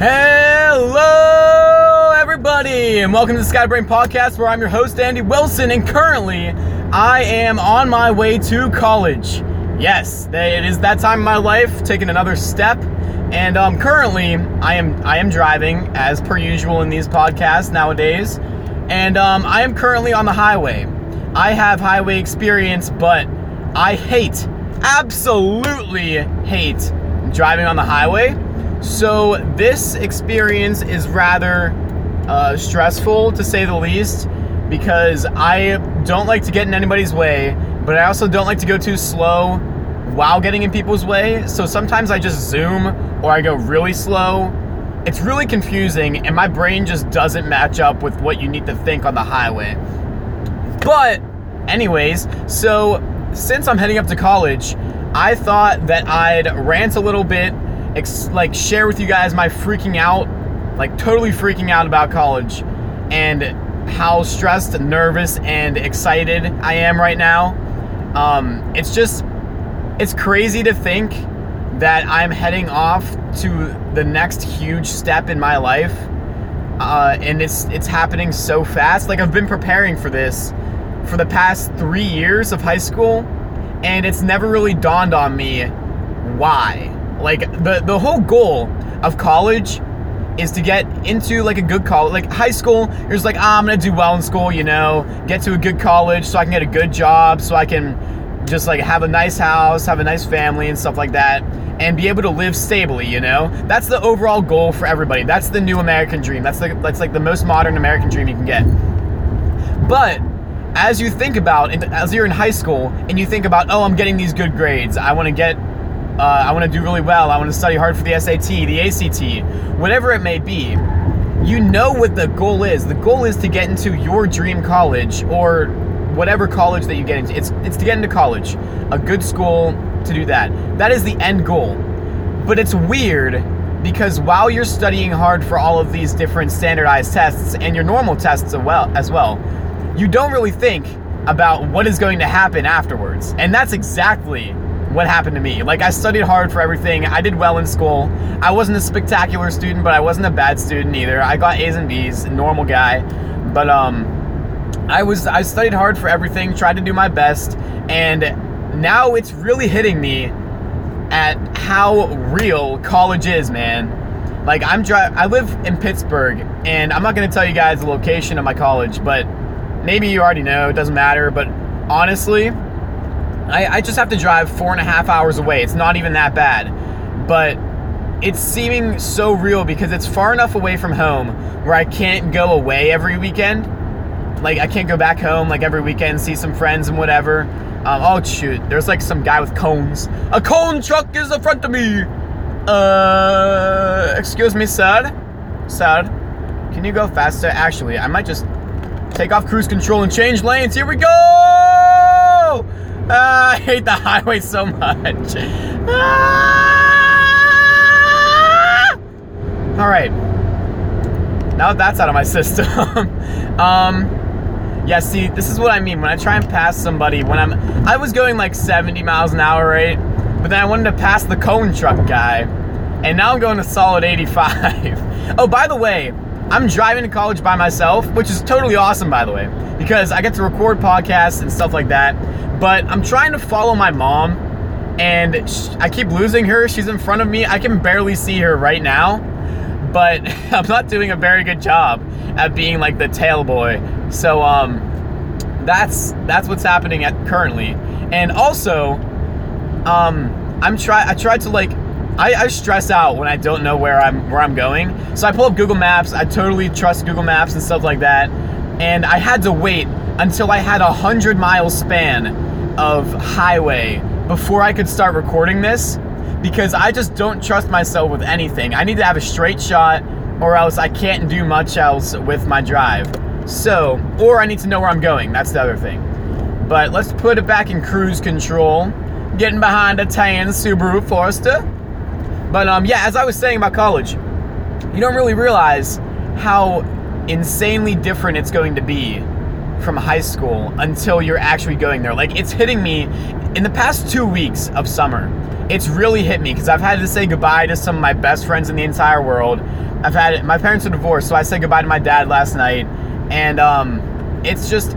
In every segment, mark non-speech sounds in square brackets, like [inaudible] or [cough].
Hello, everybody, and welcome to the Skybrain Podcast, where I'm your host, Andy Wilson, and currently I am on my way to college. Yes, it is that time in my life, taking another step, and um, currently I am I am driving as per usual in these podcasts nowadays, and um, I am currently on the highway. I have highway experience, but I hate, absolutely hate driving on the highway. So this experience is rather uh, stressful to say the least because I don't like to get in anybody's way, but I also don't like to go too slow while getting in people's way. So sometimes I just zoom or I go really slow. It's really confusing, and my brain just doesn't match up with what you need to think on the highway. But, anyways, so since I'm heading up to college, I thought that I'd rant a little bit ex- like share with you guys my freaking out, like totally freaking out about college and how stressed, nervous, and excited I am right now. Um, it's just, it's crazy to think that I'm heading off to the next huge step in my life. Uh, and it's it's happening so fast. Like I've been preparing for this for the past three years of high school, and it's never really dawned on me why. Like the the whole goal of college is to get into like a good college. Like high school, you're just like, ah, I'm gonna do well in school, you know, get to a good college so I can get a good job, so I can just like have a nice house, have a nice family and stuff like that, and be able to live stably, you know? That's the overall goal for everybody. That's the new American dream. That's like that's like the most modern American dream you can get. But as you think about, as you're in high school, and you think about, oh, I'm getting these good grades, I want to get uh, I want to do really well. I want to study hard for the SAT, the ACT, whatever it may be. You know what the goal is. The goal is to get into your dream college or whatever college that you get into. It's it's to get into college, a good school to do that. That is the end goal. But it's weird because while you're studying hard for all of these different standardized tests and your normal tests as well, as well, you don't really think about what is going to happen afterwards. And that's exactly what happened to me. Like I studied hard for everything. I did well in school. I wasn't a spectacular student, but I wasn't a bad student either. I got A's and B's, normal guy. But um I was I studied hard for everything, tried to do my best, and now it's really hitting me at how real college is, man. Like I'm dri- I live in Pittsburgh, and I'm not gonna tell you guys the location of my college, but maybe you already know. It doesn't matter. But honestly, I, I just have to drive four and a half hours away. It's not even that bad. But it's seeming so real because it's far enough away from home where I can't go away every weekend. Like, I can't go back home like every weekend, see some friends and whatever. Um, oh, shoot. There's like some guy with cones. A cone truck is in front of me. Uh, excuse me, sir. Sir, can you go faster? Actually, I might just take off cruise control and change lanes. Here we go! Uh, [laughs] I hate the highway so much. Ah! All right. Now that that's out of my [laughs] system. um, yeah, see, this is what I mean when I try and pass somebody when I'm I was going like 70 miles an hour rate, but then I wanted to pass the cone truck guy, and now I'm going a solid 85. [laughs] oh, by the way, I'm driving to college by myself, which is totally awesome, by the way, because I get to record podcasts and stuff like that. But I'm trying to follow my mom, and I keep losing her. She's in front of me. I can barely see her right now, but [laughs] I'm not doing a very good job at being like the tail boy. So um, that's that's what's happening at currently, and also, um, I'm try I tried to like I, I, stress out when I don't know where I'm where I'm going. So I pull up Google Maps. I totally trust Google Maps and stuff like that. And I had to wait until I had a hundred mile span of highway before I could start recording this because I just don't trust myself with anything. I need to have a straight shot or else I can't do much else with my drive. So, or I need to know where I'm going. That's the other thing. But let's put it back in cruise control. Getting behind a tan Subaru Forester. But um, yeah, as I was saying about college, you don't really realize how insanely different it's going to be from high school until you're actually going there. Like it's hitting me in the past two weeks of summer, it's really hit me because I've had to say goodbye to some of my best friends in the entire world. I've had my parents are divorced, so I said goodbye to my dad last night, and um, it's just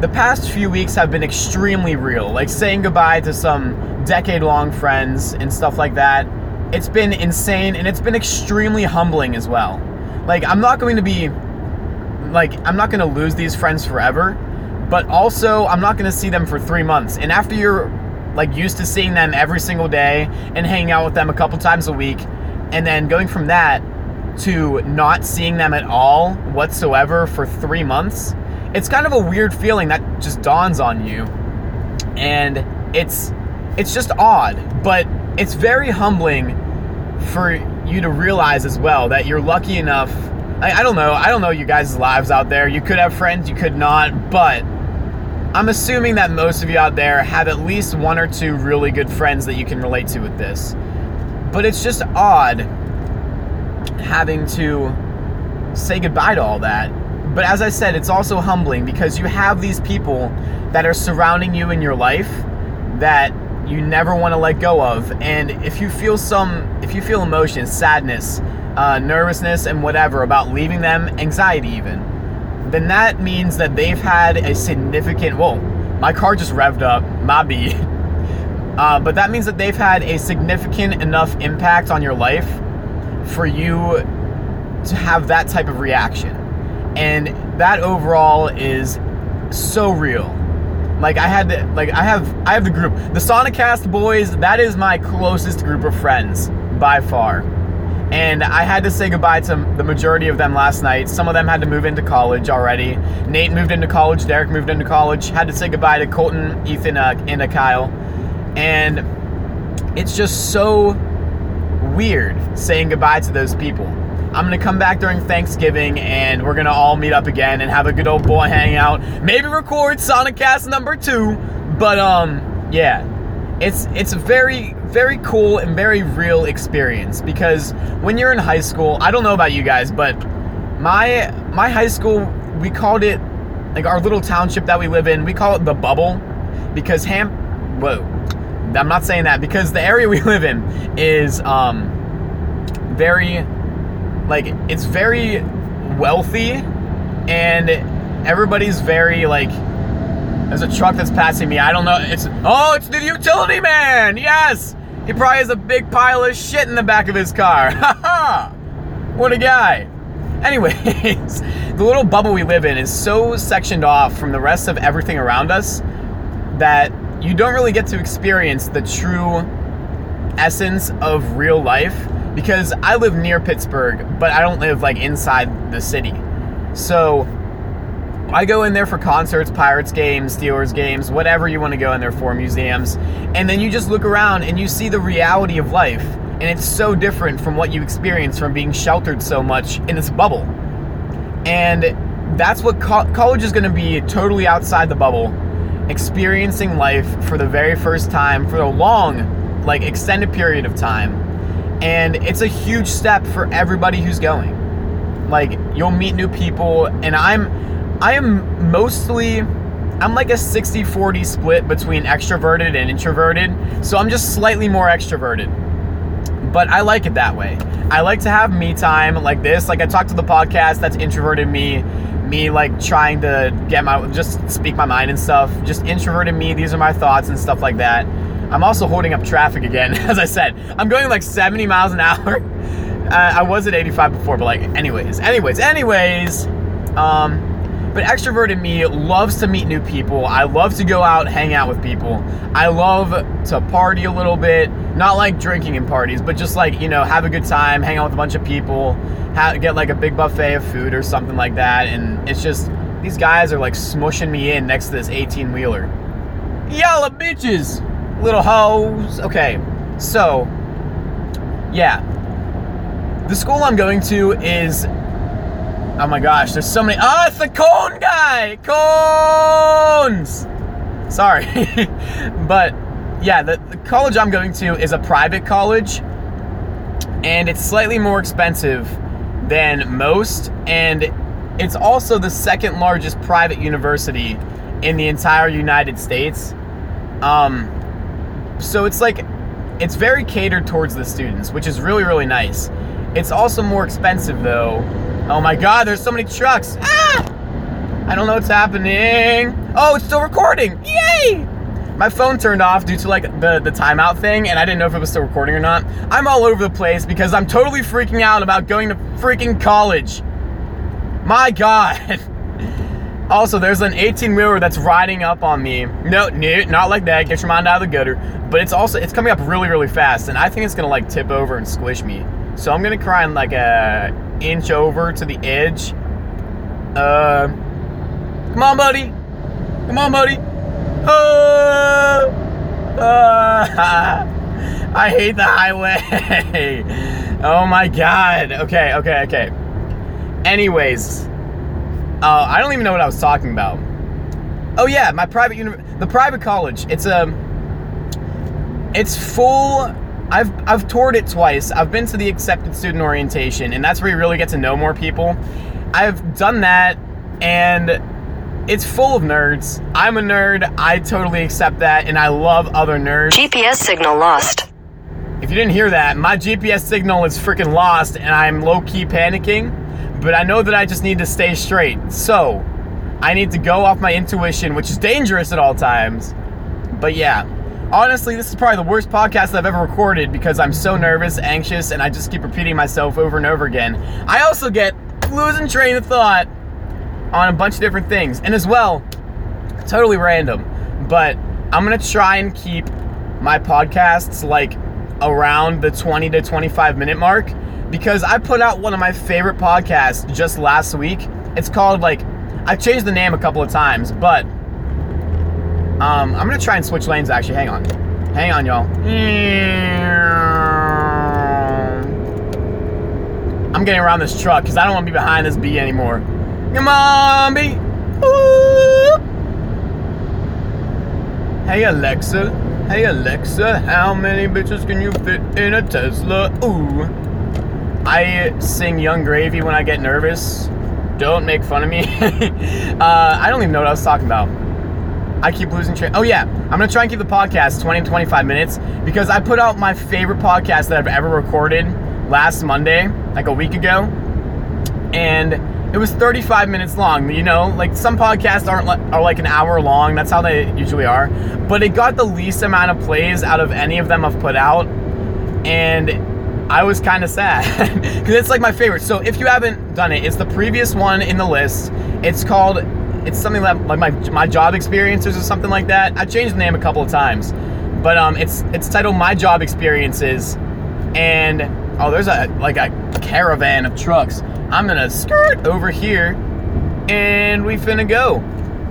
the past few weeks have been extremely real. Like saying goodbye to some decade-long friends and stuff like that. It's been insane, and it's been extremely humbling as well. Like I'm not going to be like I'm not going to lose these friends forever, but also I'm not going to see them for 3 months. And after you're like used to seeing them every single day and hanging out with them a couple times a week and then going from that to not seeing them at all whatsoever for 3 months, it's kind of a weird feeling that just dawns on you. And it's it's just odd, but it's very humbling for you to realize as well that you're lucky enough. I, I don't know. I don't know you guys' lives out there. You could have friends, you could not, but I'm assuming that most of you out there have at least one or two really good friends that you can relate to with this. But it's just odd having to say goodbye to all that. But as I said, it's also humbling because you have these people that are surrounding you in your life that you never want to let go of. And if you feel some, if you feel emotion, sadness, uh, nervousness, and whatever about leaving them, anxiety even, then that means that they've had a significant. Whoa, my car just revved up. My B. [laughs] Uh, but that means that they've had a significant enough impact on your life for you to have that type of reaction. And that overall is so real. Like I had like I have I have the group. The Sonicast boys, that is my closest group of friends by far. And I had to say goodbye to the majority of them last night. Some of them had to move into college already. Nate moved into college, Derek moved into college. Had to say goodbye to Colton, Ethan, uh, and uh, Kyle. And it's just so weird saying goodbye to those people. I'm gonna come back during Thanksgiving and we're gonna all meet up again and have a good old boy hangout. Maybe record Sonic Cast number two. But um, yeah. It's it's very, very cool and very real experience because when you're in high school, I don't know about you guys, but my my high school, we called it like our little township that we live in, we call it the bubble because Ham whoa. I'm not saying that because the area [laughs] we live in is um very like it's very wealthy and everybody's very like there's a truck that's passing me. I don't know. It's oh, it's the utility man. Yes, he probably has a big pile of shit in the back of his car. [laughs] Ha ha! What a guy. Anyways, [laughs] the little bubble we live in is so sectioned off from the rest of everything around us that you don't really get to experience the true essence of real life because I live near Pittsburgh, but I don't live like inside the city. So I go in there for concerts, Pirates games, Steelers games, whatever you want to go in there for, museums. And then you just look around and you see the reality of life. And it's so different from what you experience from being sheltered so much in this bubble. And that's what co- college is going to be totally outside the bubble, experiencing life for the very first time for a long, like extended period of time. And it's a huge step for everybody who's going. Like, you'll meet new people, and I'm I am mostly I'm like a 60-40 split between extroverted and introverted. So I'm just slightly more extroverted. But I like it that way. I like to have me time like this. Like I talk to the podcast, that's introverted me. Me like trying to get my just speak my mind and stuff. Just introverted me. These are my thoughts and stuff like that. I'm also holding up traffic again, [laughs] as I said. I'm going like 70 miles an hour. [laughs] Uh, I was at 85 before, but like, anyways, anyways, anyways. Um, but extroverted me loves to meet new people. I love to go out, hang out with people. I love to party a little bit. Not like drinking in parties, but just like, you know, have a good time, hang out with a bunch of people, have, get like a big buffet of food or something like that. And it's just, these guys are like smushing me in next to this 18 wheeler. Y'all are bitches! Little hoes. Okay, so, yeah. The school I'm going to is Oh my gosh, there's so many. Oh, it's the cone guy! Cones! Sorry. [laughs] but yeah, the, the, college I'm going to is a private college, and it's slightly more expensive than most, and it's also the second largest private university in the entire United States. Um, So it's like, it's very catered towards the students, which is really, really nice. It's also more expensive though. Oh my god, there's so many trucks. Ah! I don't know what's happening. Oh, it's still recording. Yay! My phone turned off due to like the, the timeout thing, and I didn't know if it was still recording or not. I'm all over the place because I'm totally freaking out about going to freaking college. My god. [laughs] Also, there's an 18 wheeler that's riding up on me. No, no, not like that. Get your mind out of the gutter. But it's also it's coming up really, really fast, and I think it's gonna like tip over and squish me. So I'm gonna in like a inch over to the edge. Uh, come on, buddy. Come on, buddy. Uh, uh, [laughs] I hate the highway. [laughs] oh my god. Okay, okay, okay. Anyways, uh, I don't even know what I was talking about. Oh yeah, my private uni- the private college. It's a, um, it's full. I've I've toured it twice. I've been to the accepted student orientation, and that's where you really get to know more people. I've done that, and it's full of nerds. I'm a nerd. I totally accept that, and I love other nerds. GPS signal lost. If you didn't hear that, my GPS signal is freaking lost, and I'm low key panicking but I know that I just need to stay straight. So, I need to go off my intuition, which is dangerous at all times. But yeah, honestly, this is probably the worst podcast I've ever recorded because I'm so nervous, anxious, and I just keep repeating myself over and over again. I also get losing train of thought on a bunch of different things. And as well, totally random, but I'm gonna try and keep my podcasts like around the 20 to 25 minute mark because I put out one of my favorite podcasts just last week. It's called like I've changed the name a couple of times, but um, I'm gonna try and switch lanes. Actually, hang on, hang on, y'all. I'm getting around this truck because I don't want to be behind this bee anymore. Come on, bee. Ooh. Hey Alexa, hey Alexa, how many bitches can you fit in a Tesla? Ooh. I sing Yung Gravy when I get nervous. Don't make fun of me. [laughs] uh, I don't even know what I was talking about. I keep losing track. Oh, yeah. I'm going to try and keep the podcast 20 to 25 minutes because I put out my favorite podcast that I've ever recorded last Monday, like a week ago. And it was 35 minutes long. You know, like some podcasts aren't are like an hour long. That's how they usually are. But it got the least amount of plays out of any of them I've put out. And I was kind of sad [laughs] because it's like my favorite. So if you haven't done it, it's the previous one in the list. It's called, it's something that like my my job experiences or something like that. I changed the name a couple of times, but um, it's it's titled My Job Experiences, and oh, there's a like a caravan of trucks. I'm gonna skirt over here, and we finna go.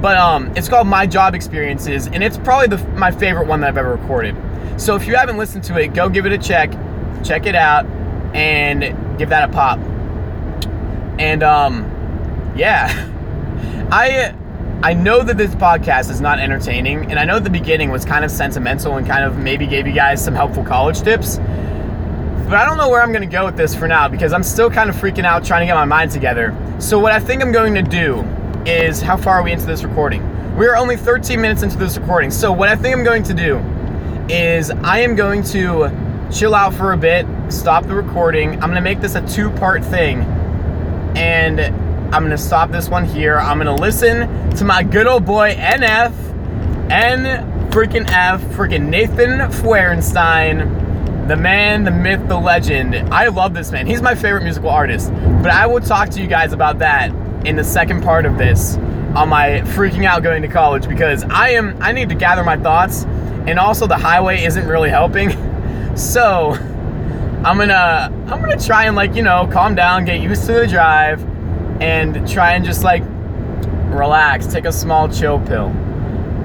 But um, it's called My Job Experiences, and it's probably the, my favorite one that I've ever recorded. So if you haven't listened to it, go give it a check check it out and give that a pop. And um, yeah, [laughs] I I know that this podcast is not entertaining, and I know the beginning was kind of sentimental and kind of maybe gave you guys some helpful college tips. But I don't know where I'm going to go with this for now because I'm still kind of freaking out trying to get my mind together. So, what I think I'm going to do is how far are we into this recording? We're only 13 minutes into this recording. So, what I think I'm going to do is I am going to chill out for a bit, stop the recording. I'm gonna make this a two part thing. And I'm gonna stop this one here. I'm gonna listen to my good old boy NF, N freaking F, freaking Nathan Feuerstein, the man, the myth, the legend. I love this man. He's my favorite musical artist. But I will talk to you guys about that in the second part of this on my freaking out going to college because I am I need to gather my thoughts and also the highway isn't really helping. [laughs] So I'm gonna I'm gonna try and like you know calm down, get used to the drive, and try and just like relax, take a small chill pill.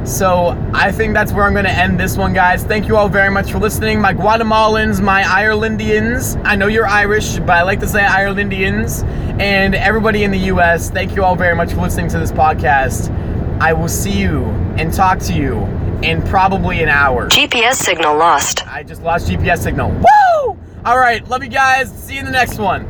So I think that's where I'm going to end this one, guys. Thank you all very much for listening. My Guatemalans, my Irelandians. I know you're Irish, but I like to say Irelandians. And everybody in the US, thank you all very much for listening to this podcast. I will see you and talk to you in probably an hour. GPS signal lost. I just lost GPS signal. Woo! All right, love you guys. See you in the next one.